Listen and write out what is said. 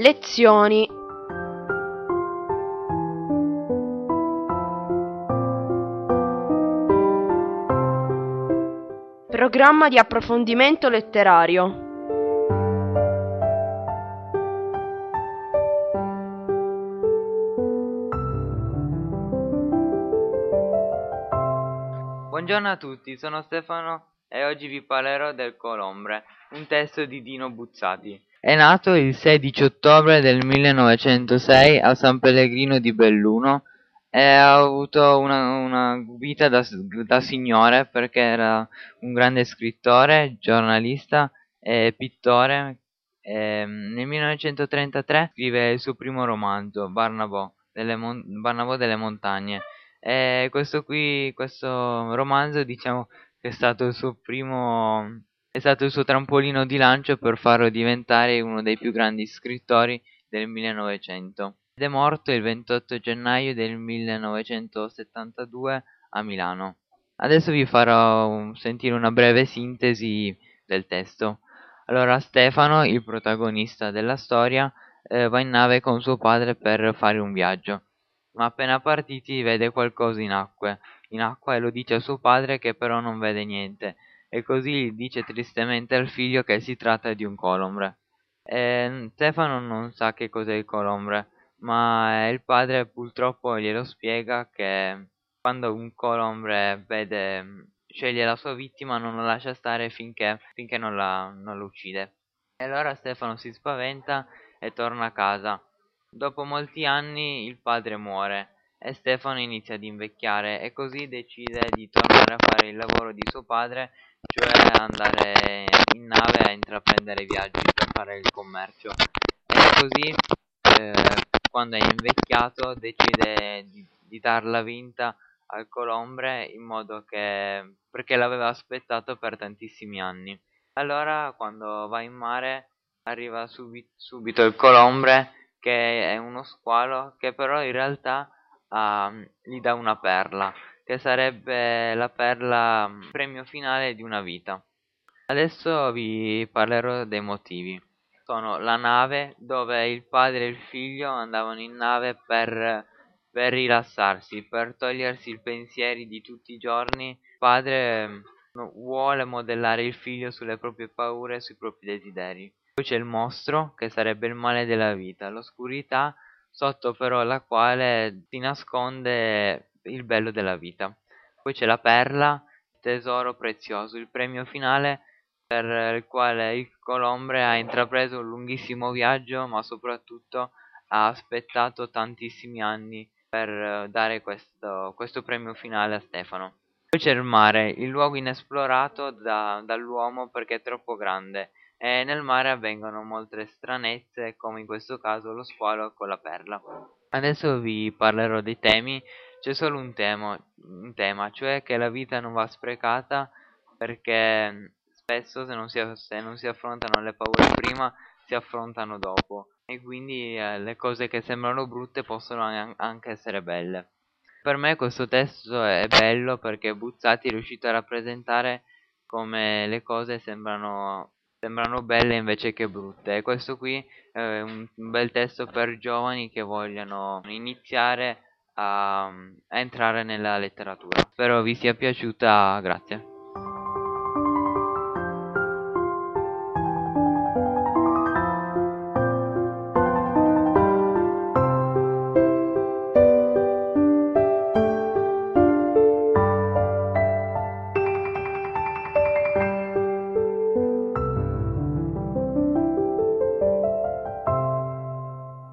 Lezioni Programma di approfondimento letterario Buongiorno a tutti, sono Stefano e oggi vi parlerò del Colombre, un testo di Dino Buzzati. È nato il 16 ottobre del 1906 a San Pellegrino di Belluno e ha avuto una, una vita da, da signore perché era un grande scrittore, giornalista e pittore. E nel 1933 scrive il suo primo romanzo, Barnabò delle, Mon- Barnabò delle montagne. E questo qui, questo romanzo, diciamo che è stato il suo primo è stato il suo trampolino di lancio per farlo diventare uno dei più grandi scrittori del 1900 ed è morto il 28 gennaio del 1972 a Milano. Adesso vi farò sentire una breve sintesi del testo. Allora Stefano, il protagonista della storia, eh, va in nave con suo padre per fare un viaggio, ma appena partiti vede qualcosa in acqua, in acqua e lo dice a suo padre che però non vede niente e così dice tristemente al figlio che si tratta di un colombre. E Stefano non sa che cos'è il colombre, ma il padre purtroppo glielo spiega che quando un colombre vede, sceglie la sua vittima non lo lascia stare finché, finché non, la, non lo uccide. E allora Stefano si spaventa e torna a casa. Dopo molti anni il padre muore e Stefano inizia ad invecchiare e così decide di tornare a fare il lavoro di suo padre cioè andare in nave a intraprendere viaggi per fare il commercio. E così eh, quando è invecchiato decide di, di darla vinta al colombre in modo che perché l'aveva aspettato per tantissimi anni. Allora quando va in mare arriva subi, subito il colombre che è uno squalo che però in realtà uh, gli dà una perla che sarebbe la perla mm, premio finale di una vita. Adesso vi parlerò dei motivi. Sono la nave dove il padre e il figlio andavano in nave per, per rilassarsi, per togliersi i pensieri di tutti i giorni. Il padre mm, vuole modellare il figlio sulle proprie paure e sui propri desideri. Poi c'è il mostro, che sarebbe il male della vita, l'oscurità sotto però la quale si nasconde il bello della vita. Poi c'è la perla, tesoro prezioso, il premio finale per il quale il Colombre ha intrapreso un lunghissimo viaggio, ma soprattutto ha aspettato tantissimi anni per dare questo, questo premio finale a Stefano. Poi c'è il mare, il luogo inesplorato da, dall'uomo perché è troppo grande e nel mare avvengono molte stranezze come in questo caso lo squalo con la perla. Adesso vi parlerò dei temi c'è solo un tema, un tema, cioè che la vita non va sprecata perché spesso se non si, se non si affrontano le paure prima si affrontano dopo e quindi eh, le cose che sembrano brutte possono anche essere belle. Per me questo testo è bello perché Buzzati è riuscito a rappresentare come le cose sembrano, sembrano belle invece che brutte e questo qui è un bel testo per giovani che vogliono iniziare a, a entrare nella letteratura. Spero vi sia piaciuta, grazie.